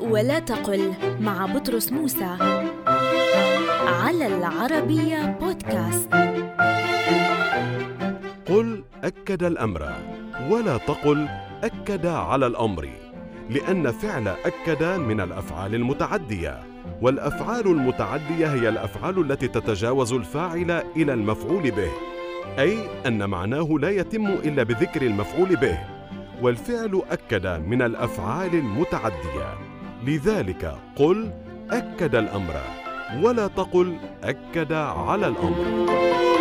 ولا تقل مع بطرس موسى. على العربية بودكاست. قل أكد الأمر ولا تقل أكد على الأمر لأن فعل أكد من الأفعال المتعدية والأفعال المتعدية هي الأفعال التي تتجاوز الفاعل إلى المفعول به أي أن معناه لا يتم إلا بذكر المفعول به. والفعل أكد من الأفعال المتعدية. لذلك قل أكد الأمر ولا تقل أكد على الأمر.